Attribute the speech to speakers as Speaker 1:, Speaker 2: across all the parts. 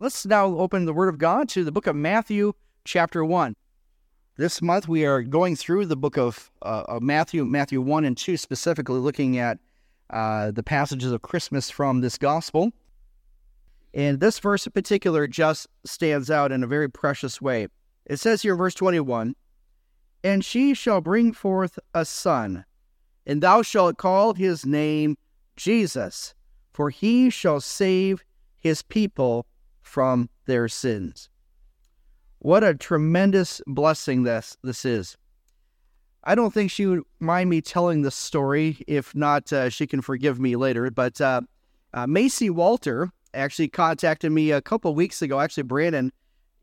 Speaker 1: Let's now open the Word of God to the book of Matthew, chapter 1. This month we are going through the book of, uh, of Matthew, Matthew 1 and 2, specifically looking at uh, the passages of Christmas from this gospel. And this verse in particular just stands out in a very precious way. It says here in verse 21 And she shall bring forth a son, and thou shalt call his name Jesus, for he shall save his people from their sins. What a tremendous blessing this this is. I don't think she would mind me telling the story. If not, uh, she can forgive me later. But uh, uh, Macy Walter actually contacted me a couple weeks ago. Actually, Brandon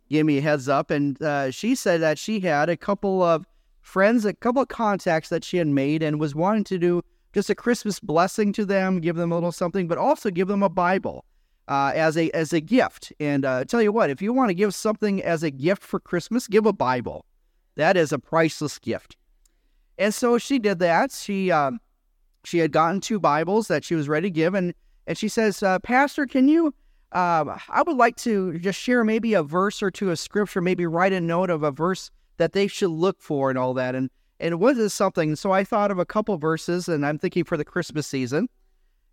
Speaker 1: gave me a heads up, and uh, she said that she had a couple of friends, a couple of contacts that she had made, and was wanting to do just a Christmas blessing to them, give them a little something, but also give them a Bible uh, as a as a gift. And uh, tell you what, if you want to give something as a gift for Christmas, give a Bible. That is a priceless gift. And so she did that. She um, she had gotten two Bibles that she was ready to give, and and she says, uh, Pastor, can you? Uh, I would like to just share maybe a verse or two of Scripture, maybe write a note of a verse that they should look for and all that. And and what is something? So I thought of a couple verses, and I'm thinking for the Christmas season.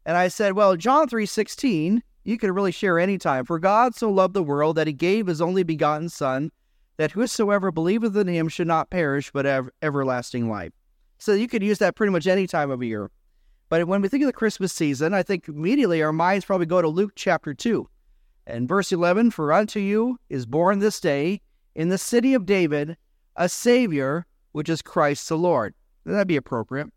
Speaker 1: And I said, well, John three sixteen you could really share any time. For God so loved the world that he gave his only begotten Son, that whosoever believeth in him should not perish, but have everlasting life. So you could use that pretty much any time of year. But when we think of the Christmas season, I think immediately our minds probably go to Luke chapter 2. And verse 11 For unto you is born this day in the city of David a Savior, which is Christ the Lord. That'd be appropriate.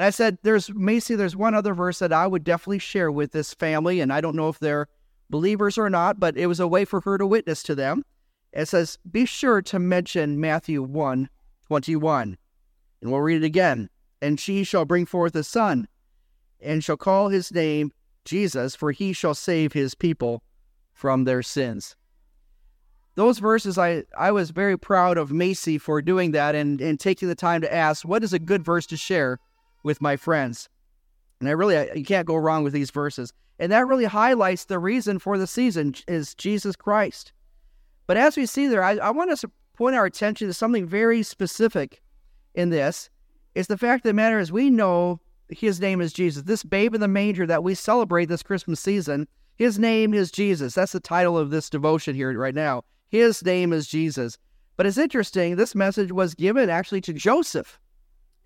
Speaker 1: And I said, There's Macy, there's one other verse that I would definitely share with this family, and I don't know if they're believers or not, but it was a way for her to witness to them. It says, Be sure to mention Matthew 1 21. And we'll read it again. And she shall bring forth a son, and shall call his name Jesus, for he shall save his people from their sins. Those verses, I, I was very proud of Macy for doing that and, and taking the time to ask, what is a good verse to share with my friends. And I really, you can't go wrong with these verses. And that really highlights the reason for the season is Jesus Christ. But as we see there, I, I want us to point our attention to something very specific in this. It's the fact of the matter is we know his name is Jesus. This babe in the manger that we celebrate this Christmas season, his name is Jesus. That's the title of this devotion here right now. His name is Jesus. But it's interesting, this message was given actually to Joseph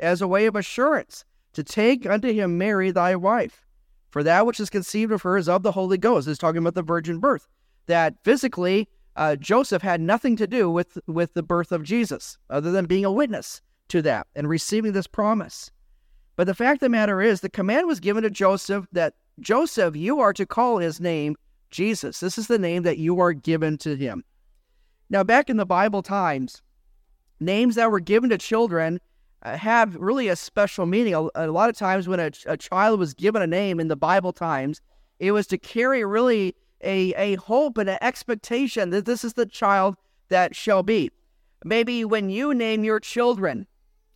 Speaker 1: as a way of assurance to take unto him Mary thy wife. For that which is conceived of her is of the Holy Ghost. Is talking about the virgin birth. That physically, uh, Joseph had nothing to do with, with the birth of Jesus, other than being a witness to that and receiving this promise. But the fact of the matter is, the command was given to Joseph that Joseph, you are to call his name Jesus. This is the name that you are given to him. Now, back in the Bible times, names that were given to children have really a special meaning. A, a lot of times, when a, a, child was given a name in the Bible times, it was to carry really a, a hope and an expectation that this is the child that shall be. Maybe when you name your children,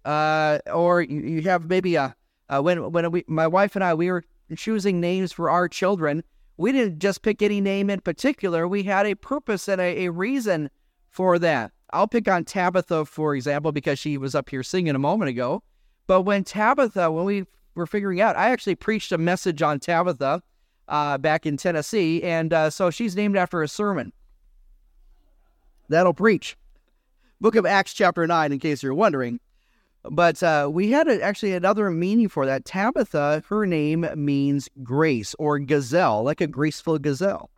Speaker 1: uh, or you, you, have maybe a when when we, my wife and I we were choosing names for our children, we didn't just pick any name in particular. We had a purpose and a, a reason for that. I'll pick on Tabitha, for example, because she was up here singing a moment ago. But when Tabitha, when we were figuring out, I actually preached a message on Tabitha uh, back in Tennessee. And uh, so she's named after a sermon. That'll preach. Book of Acts, chapter 9, in case you're wondering. But uh, we had a, actually another meaning for that. Tabitha, her name means grace or gazelle, like a graceful gazelle.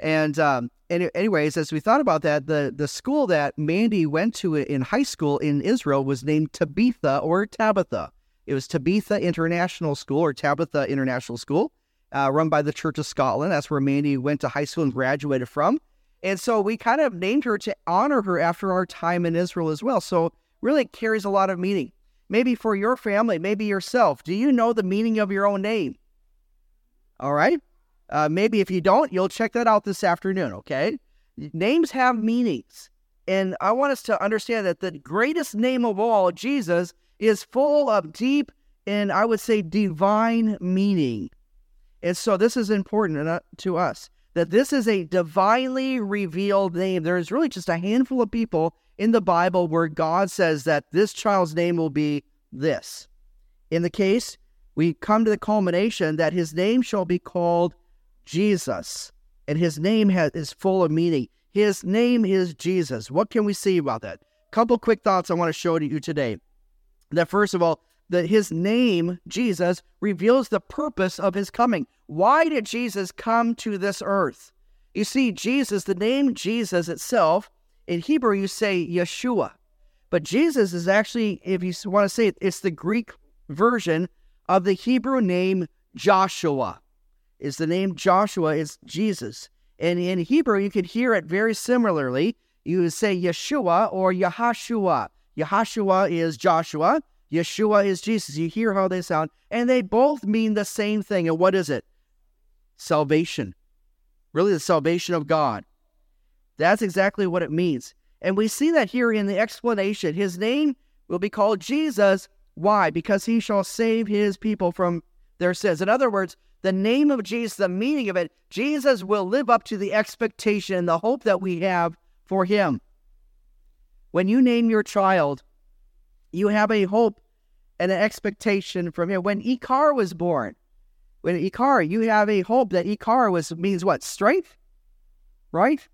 Speaker 1: And um, anyways, as we thought about that, the the school that Mandy went to in high school in Israel was named Tabitha or Tabitha. It was Tabitha International School or Tabitha International School, uh, run by the Church of Scotland. That's where Mandy went to high school and graduated from. And so we kind of named her to honor her after our time in Israel as well. So really carries a lot of meaning. Maybe for your family, maybe yourself. Do you know the meaning of your own name? All right. Uh, maybe if you don't, you'll check that out this afternoon, okay? Names have meanings. And I want us to understand that the greatest name of all, Jesus, is full of deep and I would say divine meaning. And so this is important to us. that this is a divinely revealed name. There is really just a handful of people in the Bible where God says that this child's name will be this. In the case, we come to the culmination that his name shall be called Jesus, and his name has, is full of meaning. His name is Jesus. What can we see about that? Couple quick thoughts I want to show to you today. That first of all, that his name, Jesus, reveals the purpose of his coming. Why did Jesus come to this earth? You see, Jesus, the name Jesus itself, in Hebrew you say Yeshua. But Jesus is actually, if you want to say it, it's the Greek version of the Hebrew name Joshua. Is the name Joshua is Jesus. And in Hebrew, you could hear it very similarly. You would say Yeshua or Yahashua. Yahashua is Joshua. Yeshua is Jesus. You hear how they sound, and they both mean the same thing. And what is it? Salvation. Really, the salvation of God. That's exactly what it means. And we see that here in the explanation. His name will be called Jesus. Why? Because he shall save his people from their sins. In other words, the name of Jesus, the meaning of it, Jesus will live up to the expectation, and the hope that we have for him. When you name your child, you have a hope and an expectation from him. When Ikar was born, when Ikar, you have a hope that Ikar was means what? Strength? Right?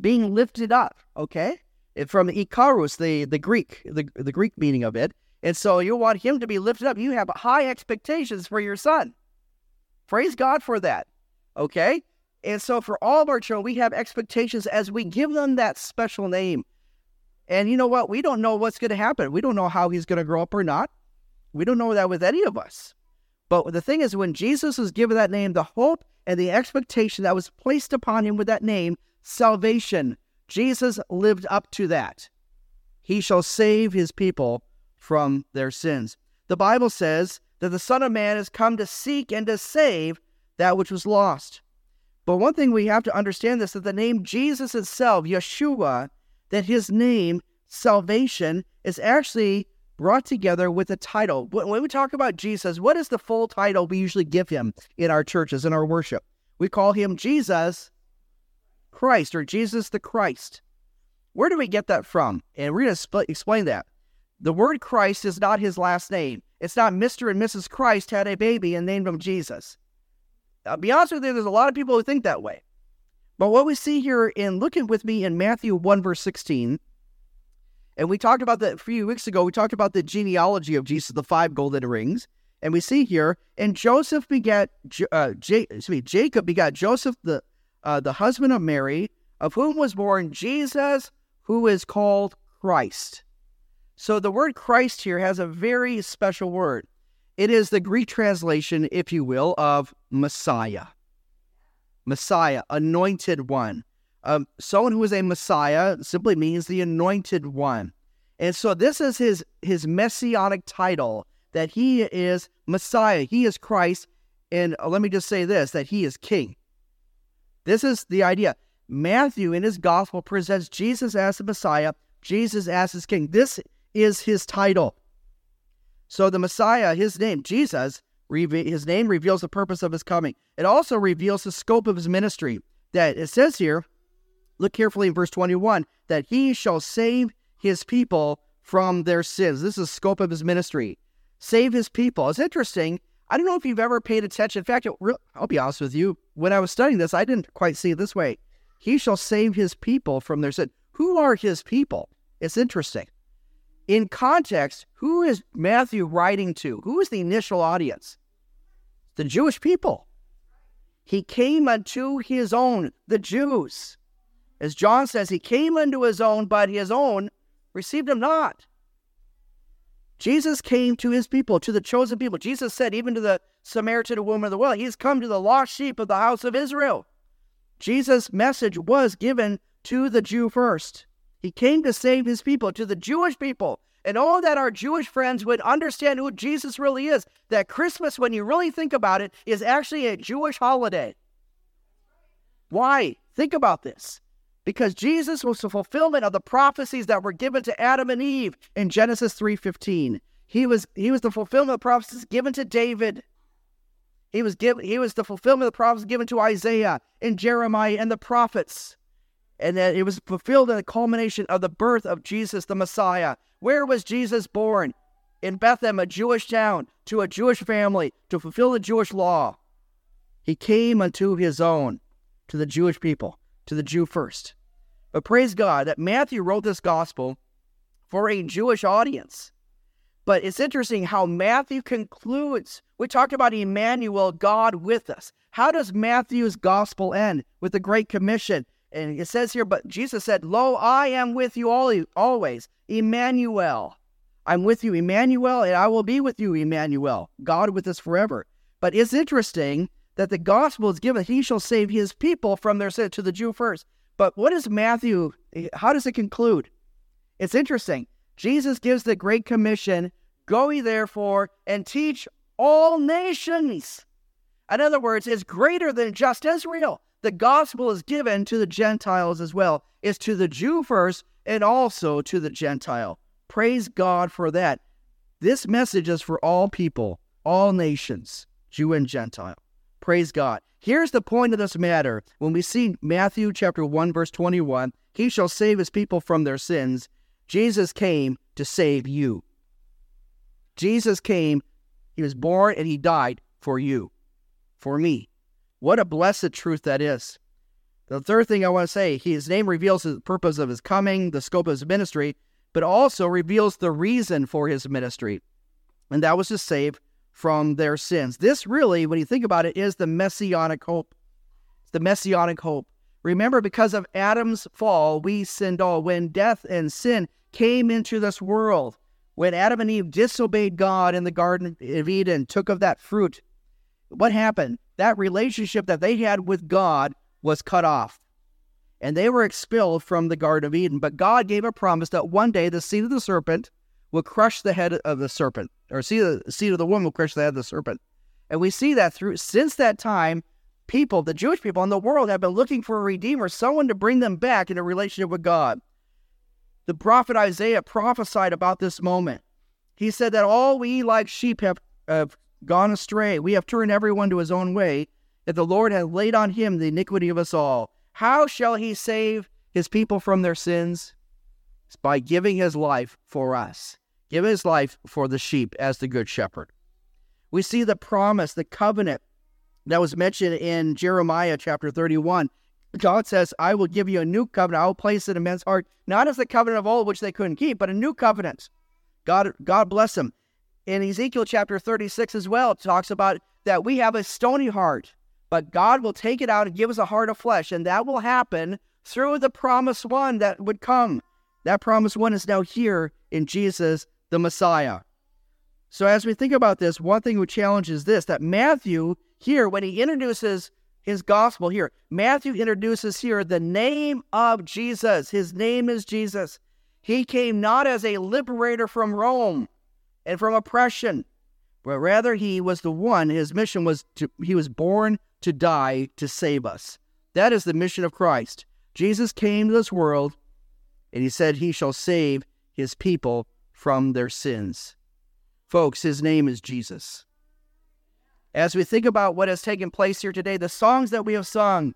Speaker 1: Being lifted up, okay? From Ikarus, the, the Greek, the, the Greek meaning of it. And so you want him to be lifted up. You have high expectations for your son. Praise God for that. Okay? And so for all of our children, we have expectations as we give them that special name. And you know what? We don't know what's going to happen. We don't know how he's going to grow up or not. We don't know that with any of us. But the thing is, when Jesus was given that name, the hope and the expectation that was placed upon him with that name, salvation, Jesus lived up to that. He shall save his people from their sins. The Bible says that the Son of Man has come to seek and to save that which was lost. But one thing we have to understand is that the name Jesus itself, Yeshua, that his name, salvation, is actually brought together with a title. When we talk about Jesus, what is the full title we usually give him in our churches, in our worship? We call him Jesus Christ or Jesus the Christ. Where do we get that from? And we're going to sp- explain that. The word Christ is not his last name. It's not Mr. and Mrs. Christ had a baby and named him Jesus. I'll be honest with you, there's a lot of people who think that way. But what we see here in looking with me in Matthew 1, verse 16, and we talked about that a few weeks ago, we talked about the genealogy of Jesus, the five golden rings. And we see here, and Joseph begat, uh, J- me, Jacob begat Joseph, the, uh, the husband of Mary, of whom was born Jesus, who is called Christ. So the word Christ here has a very special word. It is the Greek translation, if you will, of Messiah. Messiah, anointed one. Um, someone who is a Messiah simply means the anointed one. And so this is his his messianic title that he is Messiah, he is Christ, and uh, let me just say this that he is king. This is the idea. Matthew in his gospel presents Jesus as the Messiah, Jesus as his king. This is his title. So the Messiah, his name, Jesus, his name reveals the purpose of his coming. It also reveals the scope of his ministry. That it says here, look carefully in verse 21, that he shall save his people from their sins. This is the scope of his ministry. Save his people. It's interesting. I don't know if you've ever paid attention. In fact, I'll be honest with you. When I was studying this, I didn't quite see it this way. He shall save his people from their sin. Who are his people? It's interesting. In context, who is Matthew writing to? Who is the initial audience? the Jewish people. He came unto his own, the Jews. As John says, he came unto his own, but his own received him not. Jesus came to his people, to the chosen people. Jesus said, even to the Samaritan woman of the well, he has come to the lost sheep of the house of Israel. Jesus' message was given to the Jew first. He came to save his people, to the Jewish people and all that our Jewish friends would understand who Jesus really is. That Christmas, when you really think about it, is actually a Jewish holiday. Why? Think about this. Because Jesus was the fulfillment of the prophecies that were given to Adam and Eve in Genesis 3:15. He was he was the fulfillment of prophecies given to David. He was given he was the fulfillment of the prophecies given to Isaiah and Jeremiah and the prophets. And that it was fulfilled in the culmination of the birth of Jesus the Messiah. Where was Jesus born? In Bethlehem, a Jewish town, to a Jewish family, to fulfill the Jewish law. He came unto his own, to the Jewish people, to the Jew first. But praise God that Matthew wrote this gospel for a Jewish audience. But it's interesting how Matthew concludes. We talked about Emmanuel, God with us. How does Matthew's gospel end? With the Great Commission. And it says here, but Jesus said, Lo, I am with you always. Emmanuel. I'm with you, Emmanuel, and I will be with you, Emmanuel. God with us forever. But it's interesting that the gospel is given, he shall save his people from their sin to the Jew first. But what does Matthew, how does it conclude? It's interesting. Jesus gives the Great Commission Go ye therefore and teach all nations. In other words, it's greater than just Israel. The gospel is given to the Gentiles as well. It's to the Jew first and also to the Gentile. Praise God for that. This message is for all people, all nations, Jew and Gentile. Praise God. Here's the point of this matter. When we see Matthew chapter 1 verse 21, he shall save his people from their sins. Jesus came to save you. Jesus came, he was born, and he died for you, for me. What a blessed truth that is. The third thing I want to say, his name reveals the purpose of his coming, the scope of his ministry, but also reveals the reason for his ministry. And that was to save from their sins. This really, when you think about it, is the messianic hope. It's the messianic hope. Remember, because of Adam's fall, we sinned all. When death and sin came into this world, when Adam and Eve disobeyed God in the Garden of Eden, took of that fruit, what happened? That relationship that they had with God was cut off. And they were expelled from the Garden of Eden. But God gave a promise that one day the seed of the serpent will crush the head of the serpent, or seed of the, seed of the woman will crush the head of the serpent. And we see that through since that time, people, the Jewish people in the world, have been looking for a redeemer, someone to bring them back in a relationship with God. The prophet Isaiah prophesied about this moment. He said that all we like sheep have, have gone astray. We have turned everyone to his own way, that the Lord hath laid on him the iniquity of us all. How shall he save his people from their sins? It's by giving his life for us, give his life for the sheep as the good shepherd. We see the promise, the covenant that was mentioned in Jeremiah chapter 31 God says, I will give you a new covenant. I will place it in men's heart, not as the covenant of old, which they couldn't keep, but a new covenant. God, God bless them. In Ezekiel chapter 36 as well, talks about that we have a stony heart, but God will take it out and give us a heart of flesh. And that will happen through the promised one that would come. That promised one is now here in Jesus, the Messiah. So as we think about this, one thing we challenge is this that Matthew here, when he introduces his gospel here. Matthew introduces here the name of Jesus. His name is Jesus. He came not as a liberator from Rome and from oppression, but rather he was the one, his mission was to, he was born to die to save us. That is the mission of Christ. Jesus came to this world and he said he shall save his people from their sins. Folks, his name is Jesus. As we think about what has taken place here today, the songs that we have sung,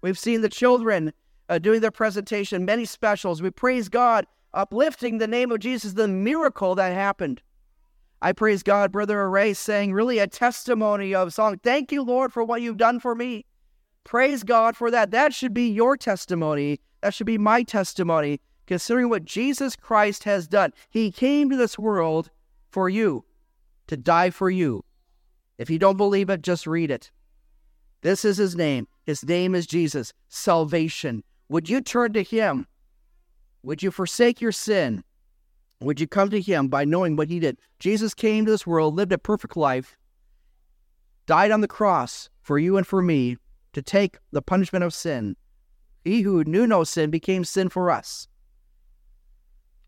Speaker 1: we've seen the children uh, doing their presentation, many specials. We praise God, uplifting the name of Jesus, the miracle that happened. I praise God, Brother Array, saying really a testimony of song. Thank you, Lord, for what you've done for me. Praise God for that. That should be your testimony. That should be my testimony, considering what Jesus Christ has done. He came to this world for you, to die for you. If you don't believe it, just read it. This is his name. His name is Jesus, salvation. Would you turn to him? Would you forsake your sin? Would you come to him by knowing what he did? Jesus came to this world, lived a perfect life, died on the cross for you and for me to take the punishment of sin. He who knew no sin became sin for us.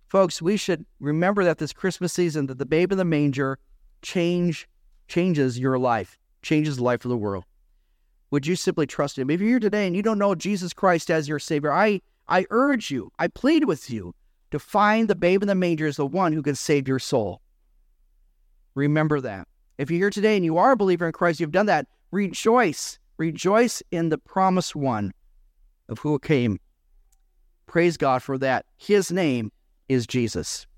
Speaker 1: Folks, we should remember that this Christmas season that the babe in the manger changed changes your life, changes the life of the world. Would you simply trust him? If you're here today and you don't know Jesus Christ as your Savior, I, I urge you, I plead with you to find the babe in the manger is the one who can save your soul. Remember that. If you're here today and you are a believer in Christ, you've done that, rejoice. Rejoice in the promised one of who came. Praise God for that. His name is Jesus.